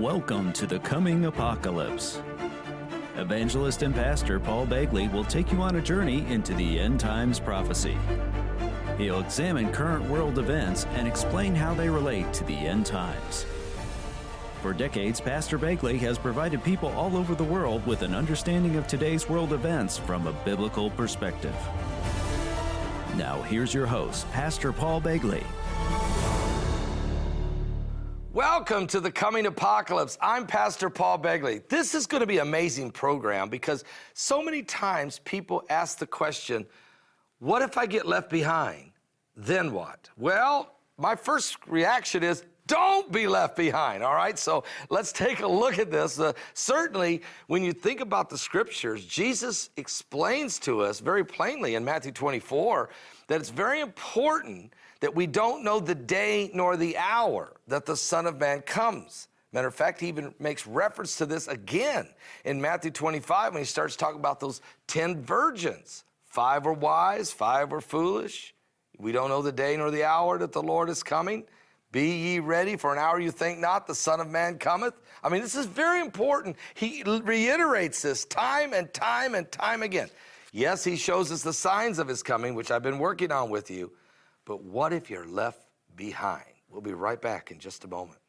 Welcome to the coming apocalypse. Evangelist and pastor Paul Begley will take you on a journey into the end times prophecy. He'll examine current world events and explain how they relate to the end times. For decades, Pastor Begley has provided people all over the world with an understanding of today's world events from a biblical perspective. Now, here's your host, Pastor Paul Begley. Welcome to the coming apocalypse. I'm Pastor Paul Begley. This is going to be an amazing program because so many times people ask the question, what if I get left behind? Then what? Well, my first reaction is don't be left behind. All right, so let's take a look at this. Uh, certainly, when you think about the scriptures, Jesus explains to us very plainly in Matthew 24 that it's very important that we don't know the day nor the hour that the Son of Man comes. Matter of fact, he even makes reference to this again in Matthew 25 when he starts talking about those 10 virgins. Five were wise, five were foolish. We don't know the day nor the hour that the Lord is coming. Be ye ready, for an hour you think not, the Son of Man cometh. I mean, this is very important. He reiterates this time and time and time again. Yes, he shows us the signs of his coming, which I've been working on with you. But what if you're left behind? We'll be right back in just a moment.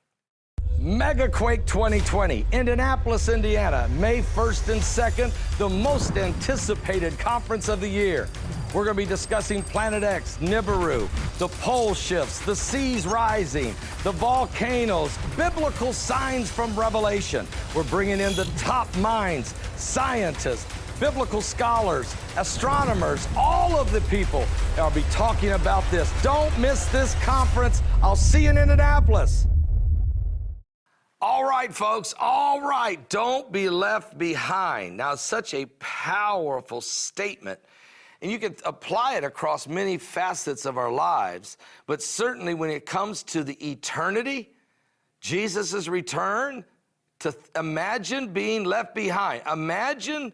Megaquake 2020, Indianapolis, Indiana, May 1st and 2nd, the most anticipated conference of the year. We're going to be discussing Planet X, Nibiru, the pole shifts, the seas rising, the volcanoes, biblical signs from Revelation. We're bringing in the top minds, scientists, biblical scholars, astronomers, all of the people will be talking about this. Don't miss this conference. I'll see you in Indianapolis. All right, folks, all right, don't be left behind. Now, such a powerful statement, and you can apply it across many facets of our lives, but certainly when it comes to the eternity, Jesus' return, to imagine being left behind. Imagine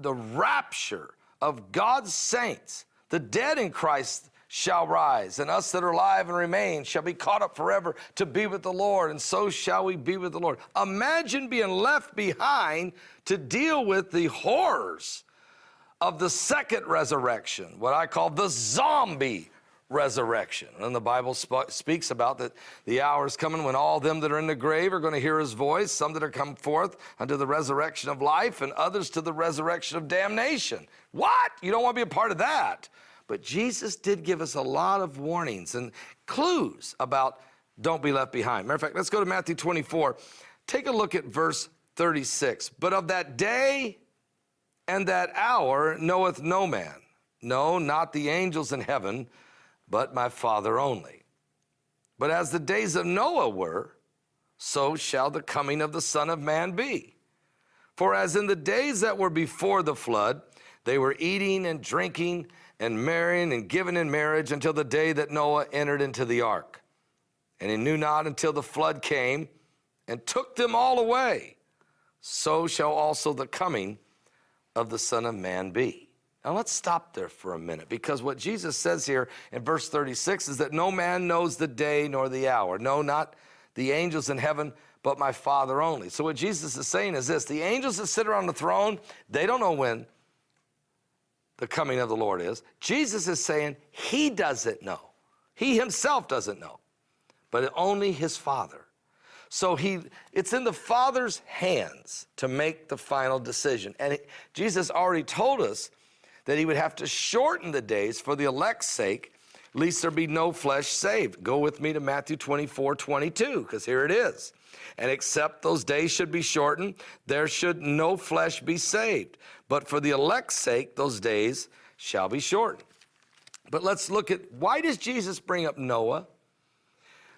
the rapture of God's saints, the dead in Christ shall rise, and us that are alive and remain shall be caught up forever to be with the Lord, and so shall we be with the Lord. Imagine being left behind to deal with the horrors of the second resurrection, what I call the zombie resurrection. And the Bible sp- speaks about that the hour is coming when all them that are in the grave are going to hear his voice, some that are come forth unto the resurrection of life, and others to the resurrection of damnation. What? You don't want to be a part of that. But Jesus did give us a lot of warnings and clues about don't be left behind. Matter of fact, let's go to Matthew 24. Take a look at verse 36. But of that day and that hour knoweth no man, no, not the angels in heaven but my Father only. But as the days of Noah were, so shall the coming of the Son of Man be. For as in the days that were before the flood, they were eating and drinking and marrying and giving in marriage until the day that Noah entered into the ark. And he knew not until the flood came and took them all away. So shall also the coming of the Son of Man be. Now let's stop there for a minute because what Jesus says here in verse 36 is that no man knows the day nor the hour. No, not the angels in heaven, but my Father only. So what Jesus is saying is this the angels that sit around the throne, they don't know when the coming of the Lord is. Jesus is saying he doesn't know. He himself doesn't know, but only his Father. So he, it's in the Father's hands to make the final decision. And Jesus already told us that he would have to shorten the days for the elect's sake, lest there be no flesh saved. Go with me to Matthew 24 22, because here it is. And except those days should be shortened, there should no flesh be saved. But for the elect's sake, those days shall be shortened. But let's look at why does Jesus bring up Noah?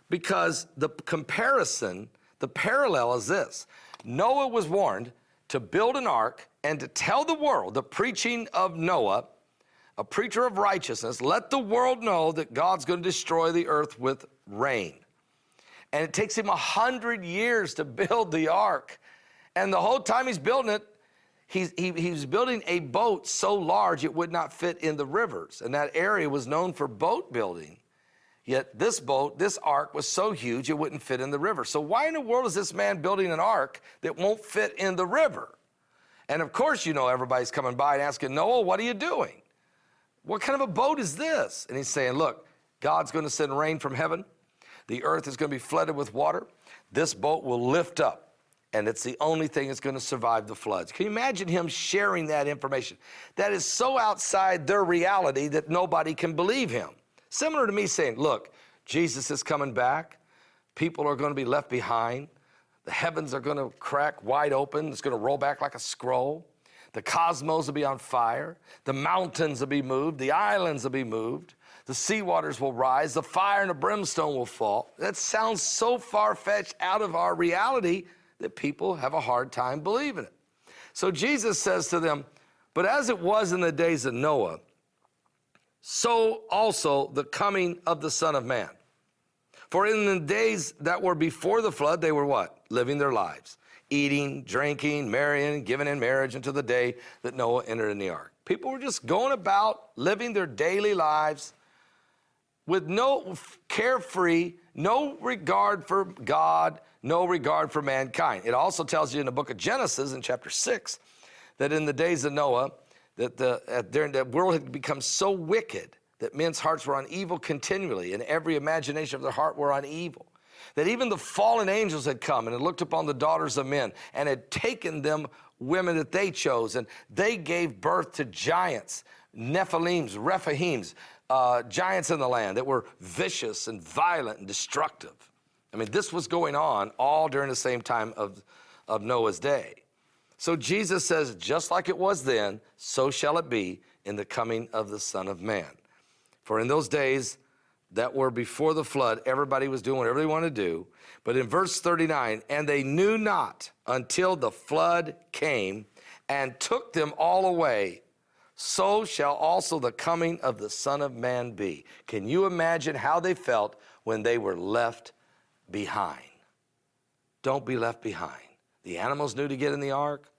Because the comparison, the parallel is this Noah was warned to build an ark and to tell the world the preaching of Noah, a preacher of righteousness, let the world know that God's going to destroy the earth with rain. And it takes him a hundred years to build the ark. And the whole time he's building it, he's, he, he's building a boat so large it would not fit in the rivers. And that area was known for boat building. Yet this boat, this ark, was so huge it wouldn't fit in the river. So, why in the world is this man building an ark that won't fit in the river? And of course, you know, everybody's coming by and asking, Noah, what are you doing? What kind of a boat is this? And he's saying, Look, God's going to send rain from heaven. The earth is going to be flooded with water. This boat will lift up, and it's the only thing that's going to survive the floods. Can you imagine him sharing that information? That is so outside their reality that nobody can believe him. Similar to me saying, Look, Jesus is coming back. People are going to be left behind. The heavens are going to crack wide open. It's going to roll back like a scroll. The cosmos will be on fire. The mountains will be moved. The islands will be moved. The sea waters will rise. The fire and the brimstone will fall. That sounds so far fetched out of our reality that people have a hard time believing it. So Jesus says to them, But as it was in the days of Noah, so also the coming of the Son of Man. For in the days that were before the flood, they were what? Living their lives, eating, drinking, marrying, giving in marriage until the day that Noah entered in the ark. People were just going about living their daily lives with no carefree, no regard for God, no regard for mankind. It also tells you in the book of Genesis in chapter 6 that in the days of Noah, that the, uh, the world had become so wicked that men's hearts were on evil continually, and every imagination of their heart were on evil. That even the fallen angels had come and had looked upon the daughters of men and had taken them women that they chose, and they gave birth to giants, Nephilims, Rephaims, uh, giants in the land that were vicious and violent and destructive. I mean, this was going on all during the same time of, of Noah's day. So Jesus says, just like it was then, so shall it be in the coming of the Son of Man. For in those days that were before the flood, everybody was doing whatever they wanted to do. But in verse 39, and they knew not until the flood came and took them all away. So shall also the coming of the Son of Man be. Can you imagine how they felt when they were left behind? Don't be left behind. The animals knew to get in the ark.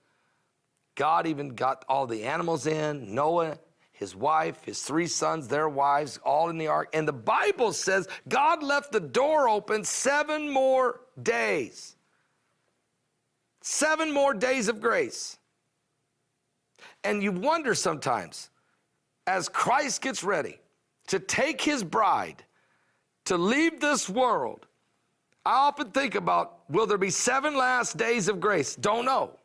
God even got all the animals in. Noah his wife, his three sons, their wives, all in the ark. And the Bible says God left the door open seven more days. Seven more days of grace. And you wonder sometimes, as Christ gets ready to take his bride to leave this world, I often think about will there be seven last days of grace? Don't know.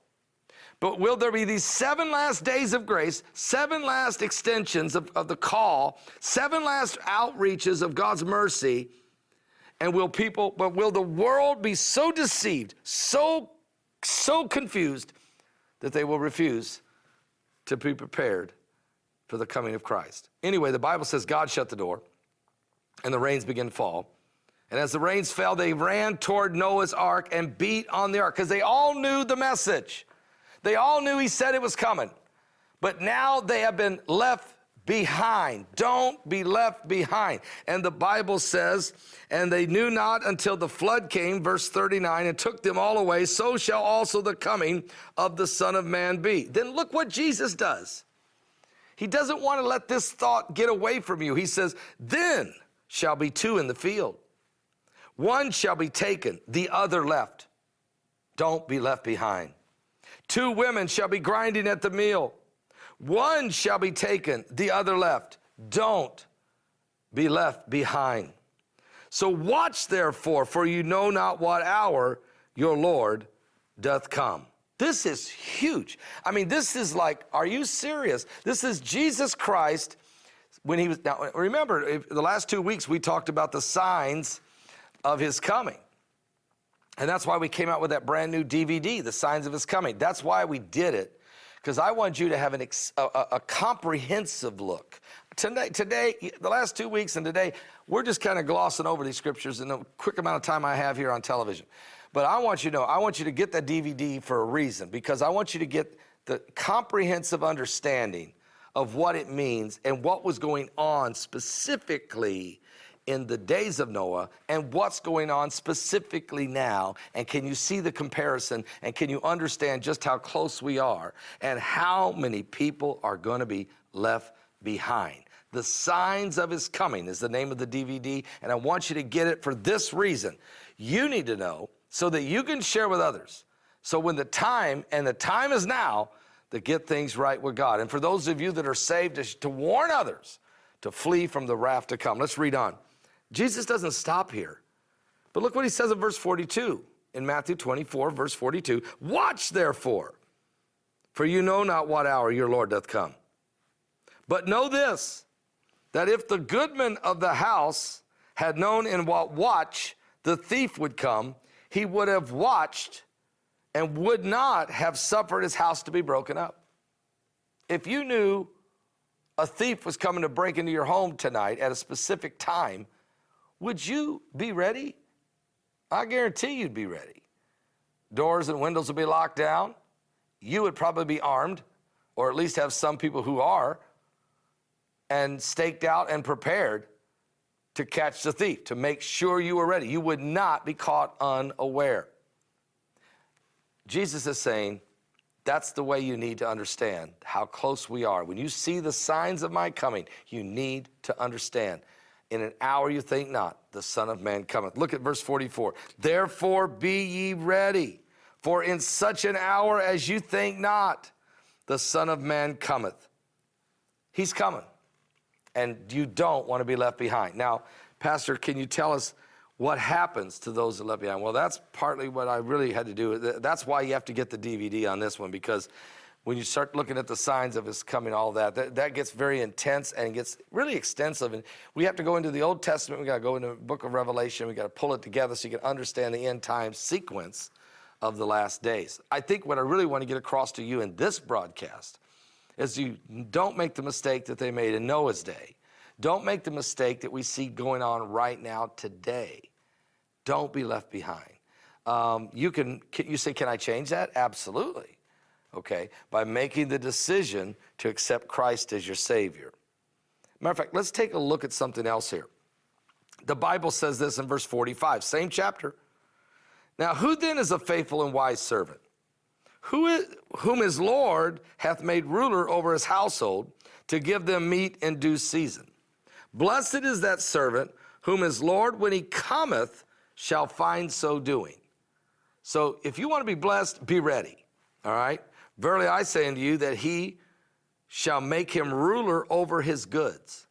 But will there be these seven last days of grace, seven last extensions of, of the call, seven last outreaches of God's mercy? And will people, but will the world be so deceived, so, so confused that they will refuse to be prepared for the coming of Christ? Anyway, the Bible says God shut the door and the rains begin to fall. And as the rains fell, they ran toward Noah's ark and beat on the ark because they all knew the message. They all knew he said it was coming, but now they have been left behind. Don't be left behind. And the Bible says, and they knew not until the flood came, verse 39, and took them all away. So shall also the coming of the Son of Man be. Then look what Jesus does. He doesn't want to let this thought get away from you. He says, Then shall be two in the field. One shall be taken, the other left. Don't be left behind. Two women shall be grinding at the mill. One shall be taken, the other left. Don't be left behind. So watch therefore, for you know not what hour your Lord doth come. This is huge. I mean, this is like, are you serious? This is Jesus Christ when he was, now remember, the last two weeks we talked about the signs of his coming. And that's why we came out with that brand new DVD, The Signs of His Coming. That's why we did it, because I want you to have an ex- a, a, comprehensive look. Today, today, the last two weeks and today, we're just kind of glossing over these scriptures in the quick amount of time I have here on television. But I want you to know, I want you to get that DVD for a reason, because I want you to get the comprehensive understanding of what it means and what was going on specifically in the days of Noah and what's going on specifically now? And can you see the comparison? And can you understand just how close we are and how many people are going to be left behind? The Signs of His Coming is the name of the DVD, and I want you to get it for this reason. You need to know so that you can share with others. So when the time, and the time is now, to get things right with God. And for those of you that are saved, to warn others to flee from the wrath to come. Let's read on. Jesus doesn't stop here. But look what he says in verse 42 in Matthew 24, verse 42. Watch therefore, for you know not what hour your Lord doth come. But know this, that if the goodman of the house had known in what watch the thief would come, he would have watched and would not have suffered his house to be broken up. If you knew a thief was coming to break into your home tonight at a specific time, would you be ready? I guarantee you'd be ready. Doors and windows would be locked down. You would probably be armed, or at least have some people who are, and staked out and prepared to catch the thief, to make sure you were ready. You would not be caught unaware. Jesus is saying, that's the way you need to understand how close we are. When you see the signs of my coming, you need to understand. In an hour you think not, the Son of Man cometh. Look at verse 44. Therefore be ye ready, for in such an hour as you think not, the Son of Man cometh. He's coming, and you don't want to be left behind. Now, Pastor, can you tell us what happens to those that left behind? Well, that's partly what I really had to do. That's why you have to get the DVD on this one because when you start looking at the signs of his coming, all that, that, that gets very intense and gets really extensive. And we have to go into the Old Testament, we got to go into the book of Revelation, we got to pull it together so you can understand the end time sequence of the last days. I think what I really want to get across to you in this broadcast is you don't make the mistake that they made in Noah's day don't make the mistake that we see going on right now today. Don't be left behind. Um, you can, can you say, can I change that? Absolutely. Okay, by making the decision to accept Christ as your Savior. Matter of fact, let's take a look at something else here. The Bible says this in verse 45, same chapter. Now, who then is a faithful and wise servant? Who is, whom his Lord hath made ruler over his household to give them meat in due season? Blessed is that servant whom his Lord, when he cometh, shall find so doing. So if you want to be blessed, be ready. All right? Verily I say unto you that he shall make him ruler over his goods.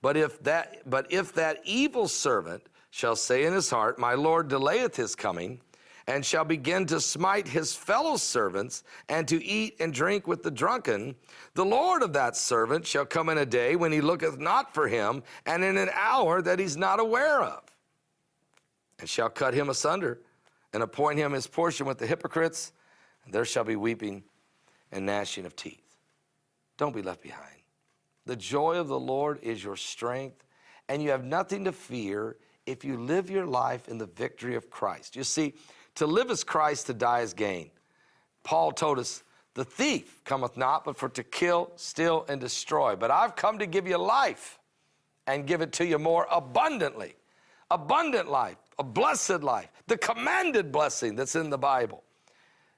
But if that but if that evil servant shall say in his heart, My Lord delayeth his coming, and shall begin to smite his fellow servants and to eat and drink with the drunken, the Lord of that servant shall come in a day when he looketh not for him, and in an hour that he's not aware of, and shall cut him asunder and appoint him his portion with the hypocrites, and there shall be weeping and gnashing of teeth. Don't be left behind. The joy of the Lord is your strength, and you have nothing to fear if you live your life in the victory of Christ. You see, to live as Christ, to die is gain. Paul told us, The thief cometh not but for to kill, steal, and destroy. But I've come to give you life and give it to you more abundantly. Abundant life, a blessed life, the commanded blessing that's in the Bible.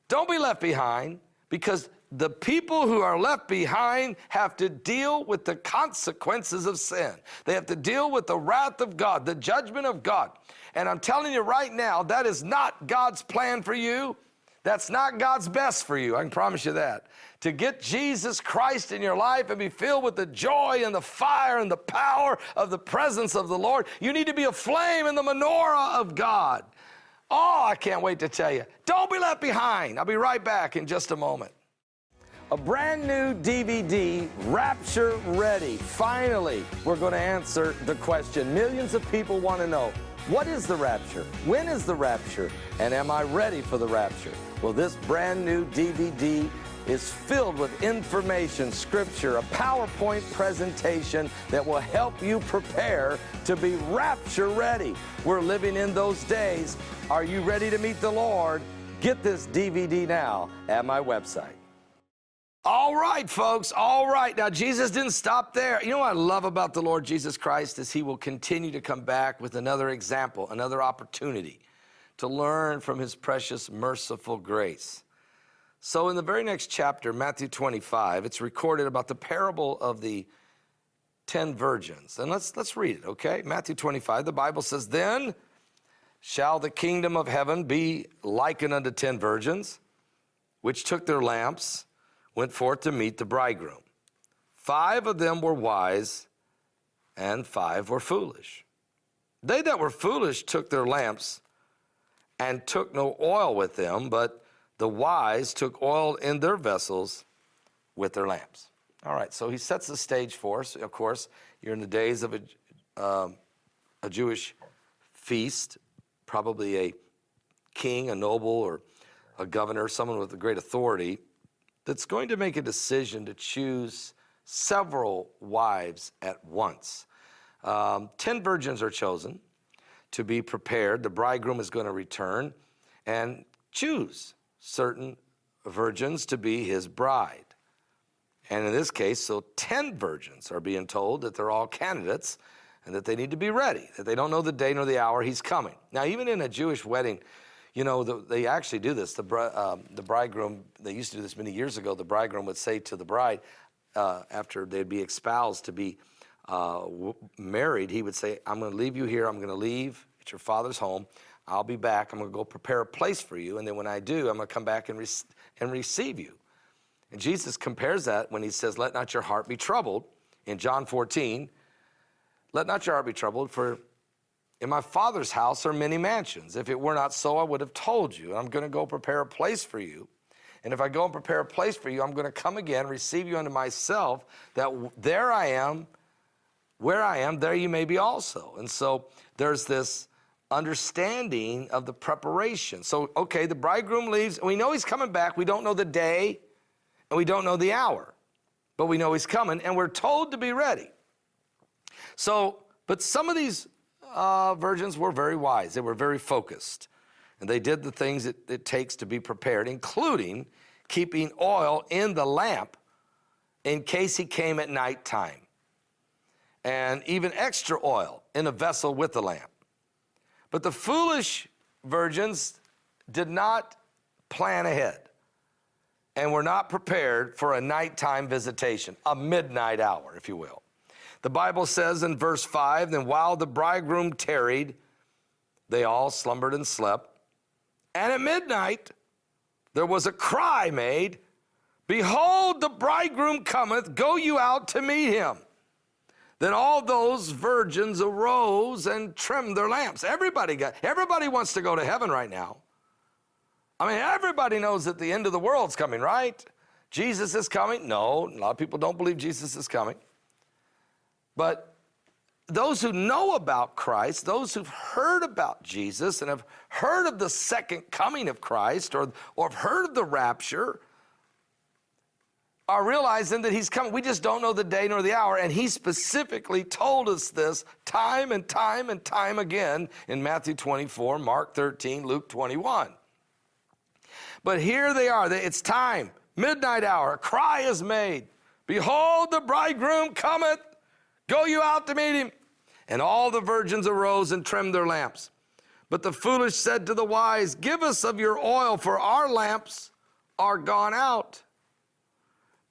Don't be left behind because the people who are left behind have to deal with the consequences of sin. They have to deal with the wrath of God, the judgment of God. And I'm telling you right now, that is not God's plan for you. That's not God's best for you. I can promise you that. To get Jesus Christ in your life and be filled with the joy and the fire and the power of the presence of the Lord, you need to be a flame in the menorah of God. Oh, I can't wait to tell you. Don't be left behind. I'll be right back in just a moment. A brand new DVD, Rapture Ready. Finally, we're going to answer the question millions of people want to know. What is the rapture? When is the rapture? And am I ready for the rapture? Well, this brand new DVD is filled with information, scripture, a PowerPoint presentation that will help you prepare to be rapture ready. We're living in those days. Are you ready to meet the Lord? Get this DVD now at my website. All right, folks. All right. Now, Jesus didn't stop there. You know what I love about the Lord Jesus Christ is he will continue to come back with another example, another opportunity to learn from his precious, merciful grace. So, in the very next chapter, Matthew 25, it's recorded about the parable of the ten virgins. And let's, let's read it, okay? Matthew 25, the Bible says, Then shall the kingdom of heaven be likened unto ten virgins, which took their lamps, went forth to meet the bridegroom. Five of them were wise, and five were foolish. They that were foolish took their lamps and took no oil with them, but the wise took oil in their vessels with their lamps. All right, so he sets the stage for us. Of course, you're in the days of a, um, a Jewish feast, probably a king, a noble, or a governor, someone with a great authority, that's going to make a decision to choose several wives at once. Um, ten virgins are chosen to be prepared. The bridegroom is going to return and choose certain virgins to be his bride. And in this case, so 10 virgins are being told that they're all candidates and that they need to be ready, that they don't know the day nor the hour he's coming. Now, even in a Jewish wedding, you know, the, they actually do this. The, um, the bridegroom, they used to do this many years ago, the bridegroom would say to the bride, uh, after they'd be espoused to be uh, married, he would say, I'm going to leave you here. I'm going to leave at your father's home. I'll be back. I'm going to go prepare a place for you. And then when I do, I'm going to come back and, re- and receive you. And Jesus compares that when he says, Let not your heart be troubled in John 14. Let not your heart be troubled, for in my Father's house are many mansions. If it were not so, I would have told you. I'm going to go prepare a place for you. And if I go and prepare a place for you, I'm going to come again, receive you unto myself, that there I am, where I am, there you may be also. And so there's this understanding of the preparation. So, okay, the bridegroom leaves, and we know he's coming back. We don't know the day, and we don't know the hour, but we know he's coming, and we're told to be ready. So, but some of these uh, virgins were very wise, they were very focused, and they did the things it, it takes to be prepared, including keeping oil in the lamp in case he came at night time, and even extra oil in a vessel with the lamp. But the foolish virgins did not plan ahead and were not prepared for a nighttime visitation, a midnight hour, if you will. The Bible says in verse 5 Then while the bridegroom tarried, they all slumbered and slept. And at midnight, there was a cry made Behold, the bridegroom cometh, go you out to meet him. Then all those virgins arose and trimmed their lamps. Everybody got everybody wants to go to heaven right now. I mean, everybody knows that the end of the world's coming, right? Jesus is coming. No, a lot of people don't believe Jesus is coming. But those who know about Christ, those who've heard about Jesus and have heard of the second coming of Christ or, or have heard of the rapture, are realizing that he's coming. We just don't know the day nor the hour. And he specifically told us this time and time and time again in Matthew 24, Mark 13, Luke 21. But here they are. It's time, midnight hour. A cry is made. Behold, the bridegroom cometh. Go you out to meet him. And all the virgins arose and trimmed their lamps. But the foolish said to the wise, Give us of your oil, for our lamps are gone out.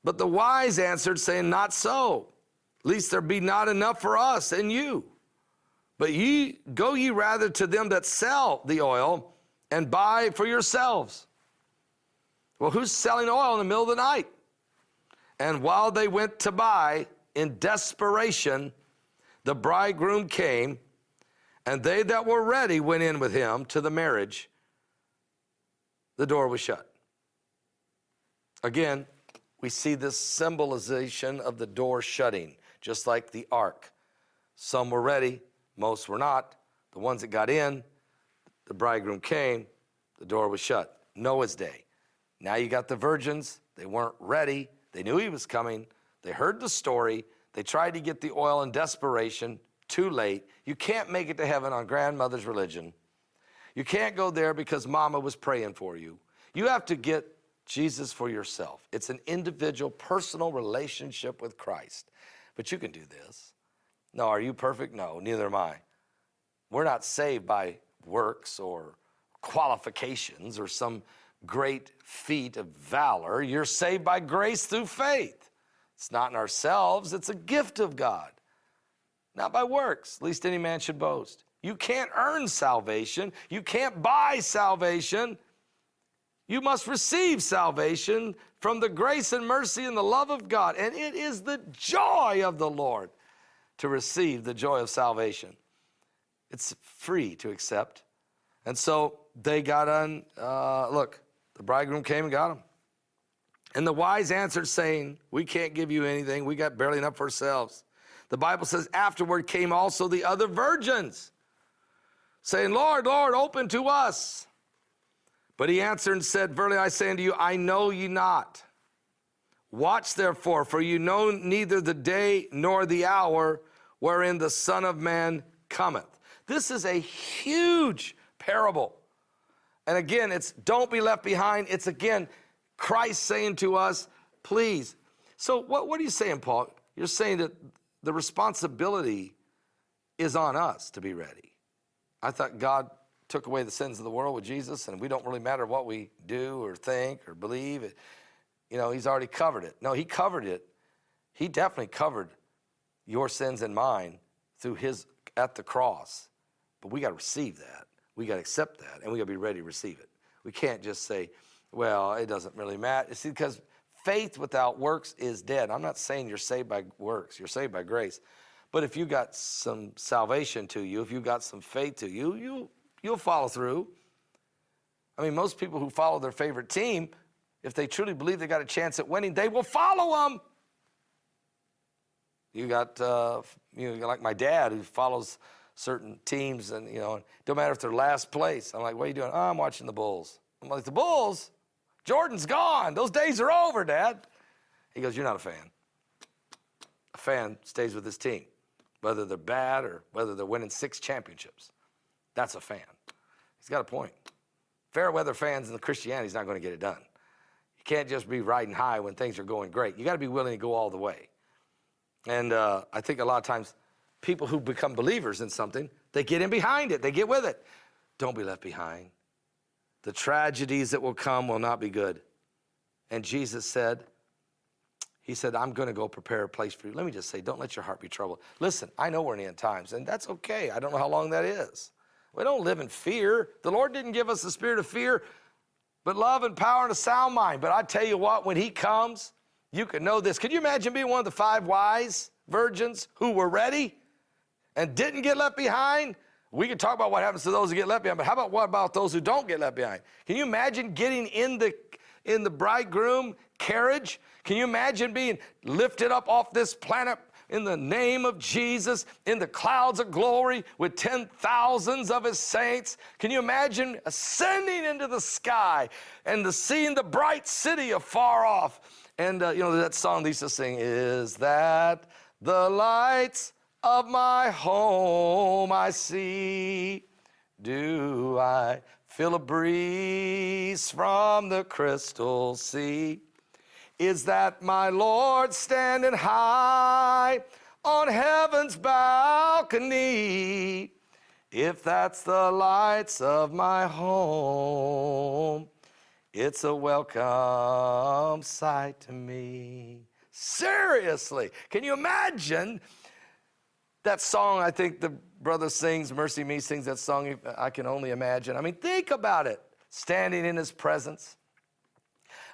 But the wise answered, saying, Not so, lest there be not enough for us and you. But ye go ye rather to them that sell the oil and buy for yourselves. Well, who's selling oil in the middle of the night? And while they went to buy, in desperation, the bridegroom came, and they that were ready went in with him to the marriage. The door was shut. Again, we see this symbolization of the door shutting, just like the ark. Some were ready, most were not. The ones that got in, the bridegroom came, the door was shut. Noah's day. Now you got the virgins, they weren't ready. They knew he was coming. They heard the story. They tried to get the oil in desperation. Too late. You can't make it to heaven on grandmother's religion. You can't go there because mama was praying for you. You have to get Jesus for yourself. It's an individual, personal relationship with Christ. But you can do this. No, are you perfect? No, neither am I. We're not saved by works or qualifications or some great feat of valor. You're saved by grace through faith. It's not in ourselves, it's a gift of God. not by works, least any man should boast. You can't earn salvation. You can't buy salvation. You must receive salvation from the grace and mercy and the love of God. And it is the joy of the Lord to receive the joy of salvation. It's free to accept. And so they got on, uh, look, the bridegroom came and got them. And the wise answered, saying, We can't give you anything. We got barely enough for ourselves. The Bible says, Afterward came also the other virgins, saying, Lord, Lord, open to us. But he answered and said, Verily I say unto you, I know you not. Watch therefore, for you know neither the day nor the hour wherein the Son of Man cometh. This is a huge parable. And again, it's don't be left behind. It's again Christ saying to us, please. So, what, what are you saying, Paul? You're saying that the responsibility is on us to be ready. I thought God took away the sins of the world with Jesus, and we don't really matter what we do or think or believe. It, You know, He's already covered it. No, He covered it. He definitely covered your sins and mine through His at the cross. But we got to receive that. We got to accept that, and we got to be ready to receive it. We can't just say, well, it doesn't really matter. See, because faith without works is dead. I'm not saying you're saved by works, you're saved by grace. But if you got some salvation to you, if you got some faith to you, you you'll follow through. I mean, most people who follow their favorite team, if they truly believe they got a chance at winning, they will follow them. You got, uh, you know, like my dad who follows certain teams, and you know, don't matter if they're last place. I'm like, what are you doing? Oh, I'm watching the Bulls. I'm like, the Bulls? Jordan's gone. Those days are over, Dad. He goes, You're not a fan. A fan stays with his team, whether they're bad or whether they're winning six championships. That's a fan. He's got a point. Fair weather fans in the Christianity is not going to get it done. You can't just be riding high when things are going great. You got to be willing to go all the way. And uh, I think a lot of times people who become believers in something, they get in behind it, they get with it. Don't be left behind. The tragedies that will come will not be good. And Jesus said, He said, I'm going to go prepare a place for you. Let me just say, don't let your heart be troubled. Listen, I know we're in the end times, and that's okay. I don't know how long that is. We don't live in fear. The Lord didn't give us the spirit of fear, but love and power and a sound mind. But I tell you what, when He comes, you can know this. Could you imagine being one of the five wise virgins who were ready and didn't get left behind? We can talk about what happens to those who get left behind, but how about what about those who don't get left behind? Can you imagine getting in the in the bridegroom carriage? Can you imagine being lifted up off this planet in the name of Jesus in the clouds of glory with ten thousands of his saints? Can you imagine ascending into the sky and the, seeing the bright city afar off? And uh, you know that song they used to sing, "Is that the lights?" of my home I see. Do I feel a breeze from the crystal sea? Is that my Lord standing high on heaven's balcony? If that's the lights of my home, it's a welcome sight to me. Seriously, can you imagine that song, I think the brother sings, Mercy Me sings that song, I can only imagine. I mean, think about it standing in his presence,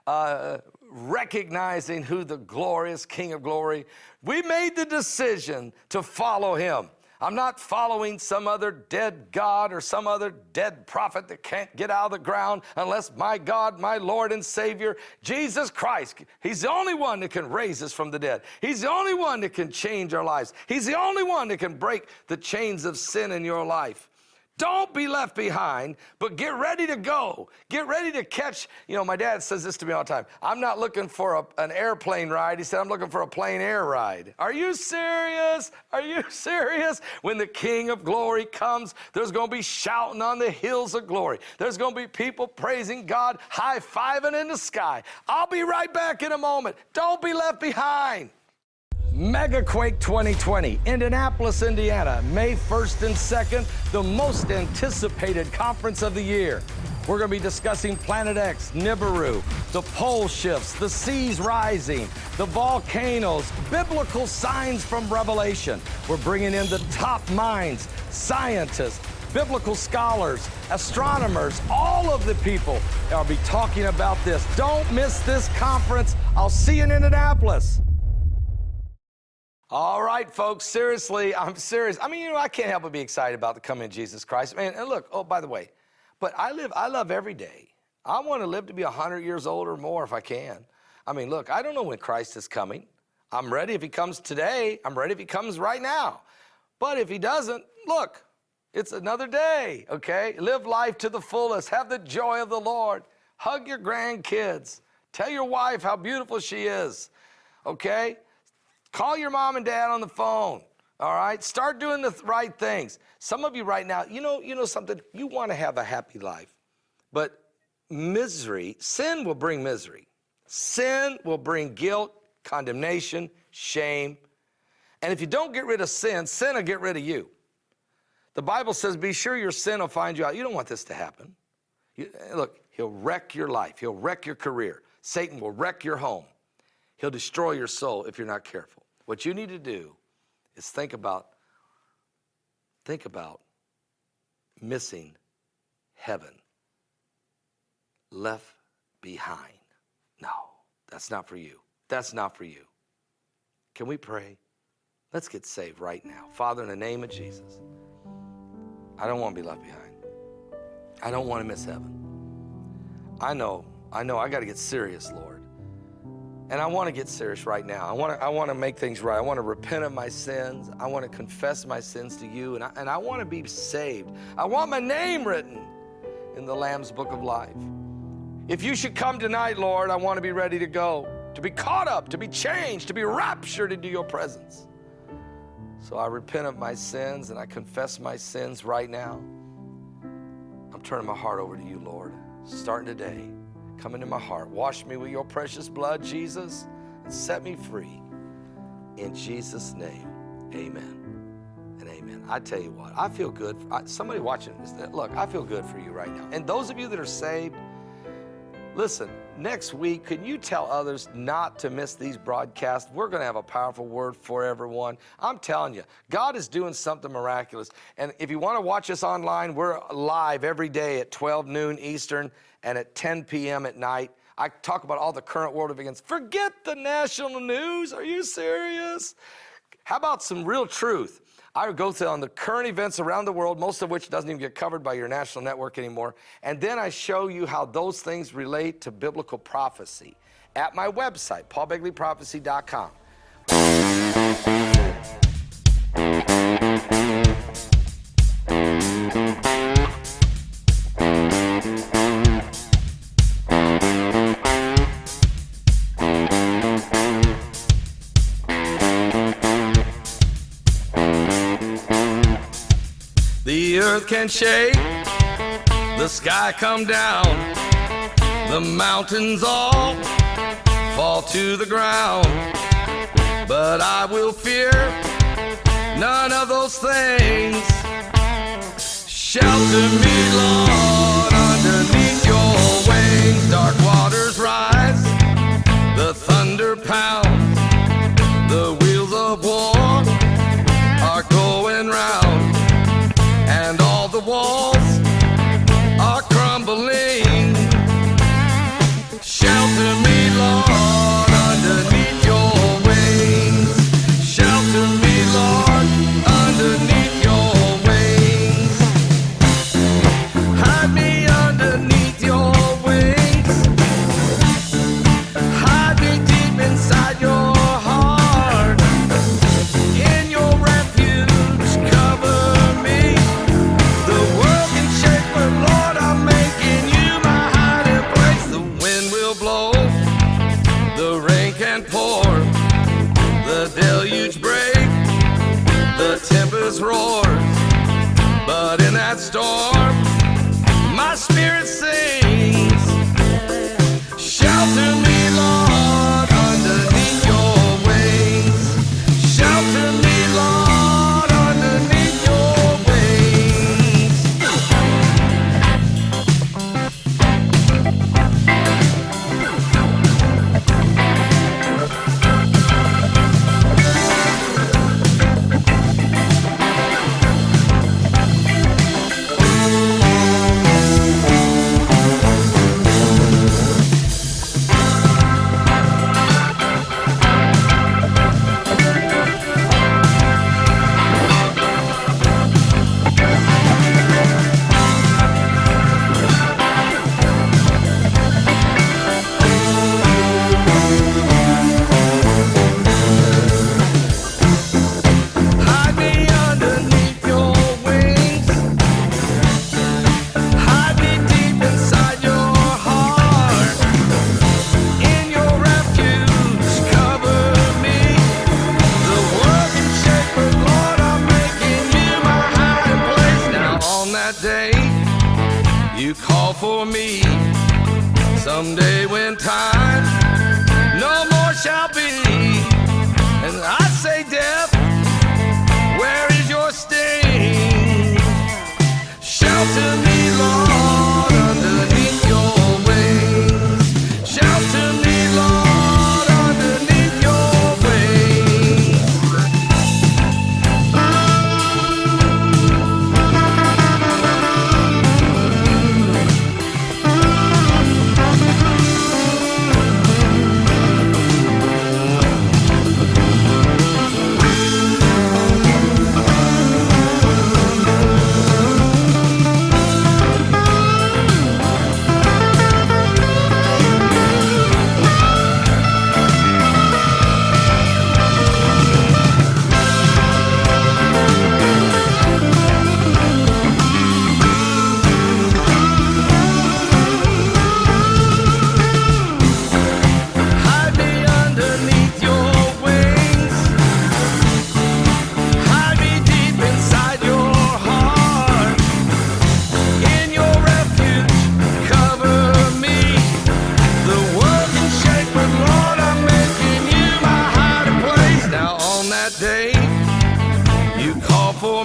uh, recognizing who the glorious King of glory. We made the decision to follow him. I'm not following some other dead God or some other dead prophet that can't get out of the ground unless my God, my Lord and Savior, Jesus Christ, He's the only one that can raise us from the dead. He's the only one that can change our lives. He's the only one that can break the chains of sin in your life. Don't be left behind, but get ready to go. Get ready to catch. You know, my dad says this to me all the time. I'm not looking for a, an airplane ride. He said, I'm looking for a plane air ride. Are you serious? Are you serious? When the King of glory comes, there's going to be shouting on the hills of glory. There's going to be people praising God, high fiving in the sky. I'll be right back in a moment. Don't be left behind. Megaquake 2020, Indianapolis, Indiana, May 1st and 2nd, the most anticipated conference of the year. We're going to be discussing Planet X, Nibiru, the pole shifts, the seas rising, the volcanoes, biblical signs from Revelation. We're bringing in the top minds, scientists, biblical scholars, astronomers, all of the people that will be talking about this. Don't miss this conference. I'll see you in Indianapolis. All right, folks, seriously, I'm serious. I mean, you know, I can't help but be excited about the coming of Jesus Christ. Man, and look, oh, by the way, but I live, I love every day. I want to live to be 100 years old or more if I can. I mean, look, I don't know when Christ is coming. I'm ready if he comes today. I'm ready if he comes right now. But if he doesn't, look, it's another day, okay? Live life to the fullest. Have the joy of the Lord. Hug your grandkids. Tell your wife how beautiful she is, okay? Call your mom and dad on the phone. All right, start doing the right things. Some of you right now, you know, you know something. You want to have a happy life, but misery, sin will bring misery. Sin will bring guilt, condemnation, shame, and if you don't get rid of sin, sin will get rid of you. The Bible says, "Be sure your sin will find you out." You don't want this to happen. You, eh, look, he'll wreck your life. He'll wreck your career. Satan will wreck your home. He'll destroy your soul if you're not careful. What you need to do is think about think about missing heaven left behind. No that's not for you. That's not for you. Can we pray? Let's get saved right now. Father in the name of jesus i don't want to be left behind. I don't want to miss heaven. I know i know i got to get serious lord and I want to get serious right now. I want to, I want to make things right. I want to repent of my sins. I want to confess my sins to you. And I, and I want to be saved. I want my name written in the Lamb's book of life. If you should come tonight, Lord, I want to be ready to go, to be caught up, to be changed, to be raptured into your presence. So I repent of my sins and I confess my sins right now. I'm turning my heart over to you, Lord, starting today. Come into my heart. Wash me with your precious blood, Jesus, and set me free. In Jesus' name, amen and amen. I tell you what, I feel good. For, somebody watching this, look, I feel good for you right now. And those of you that are saved, listen, next week, can you tell others not to miss these broadcasts? We're going to have a powerful word for everyone. I'm telling you, God is doing something miraculous. And if you want to watch us online, we're live every day at 12 noon Eastern and at 10 p.m. at night. I talk about all the current world events. Forget the national news. Are you serious? How about some real truth? I would go through on the current events around the world, most of which doesn't even get covered by your national network anymore. And then I show you how those things relate to biblical prophecy at my website, paulbegleyprophecy.com. earth can shake, the sky come down, the mountains all fall to the ground. But I will fear none of those things. Shelter me, Lord,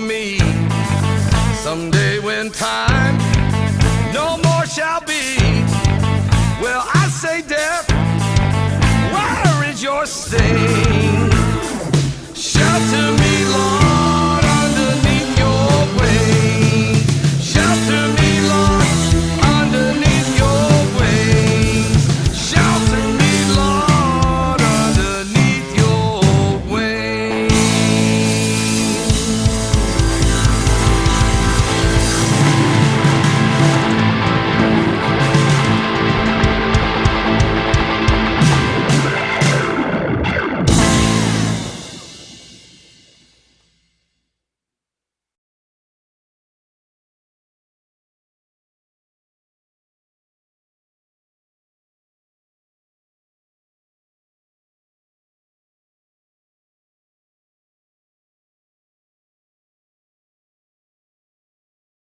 me. Someday when time no more shall be, well, I say, death, where is your sting? Shelter me.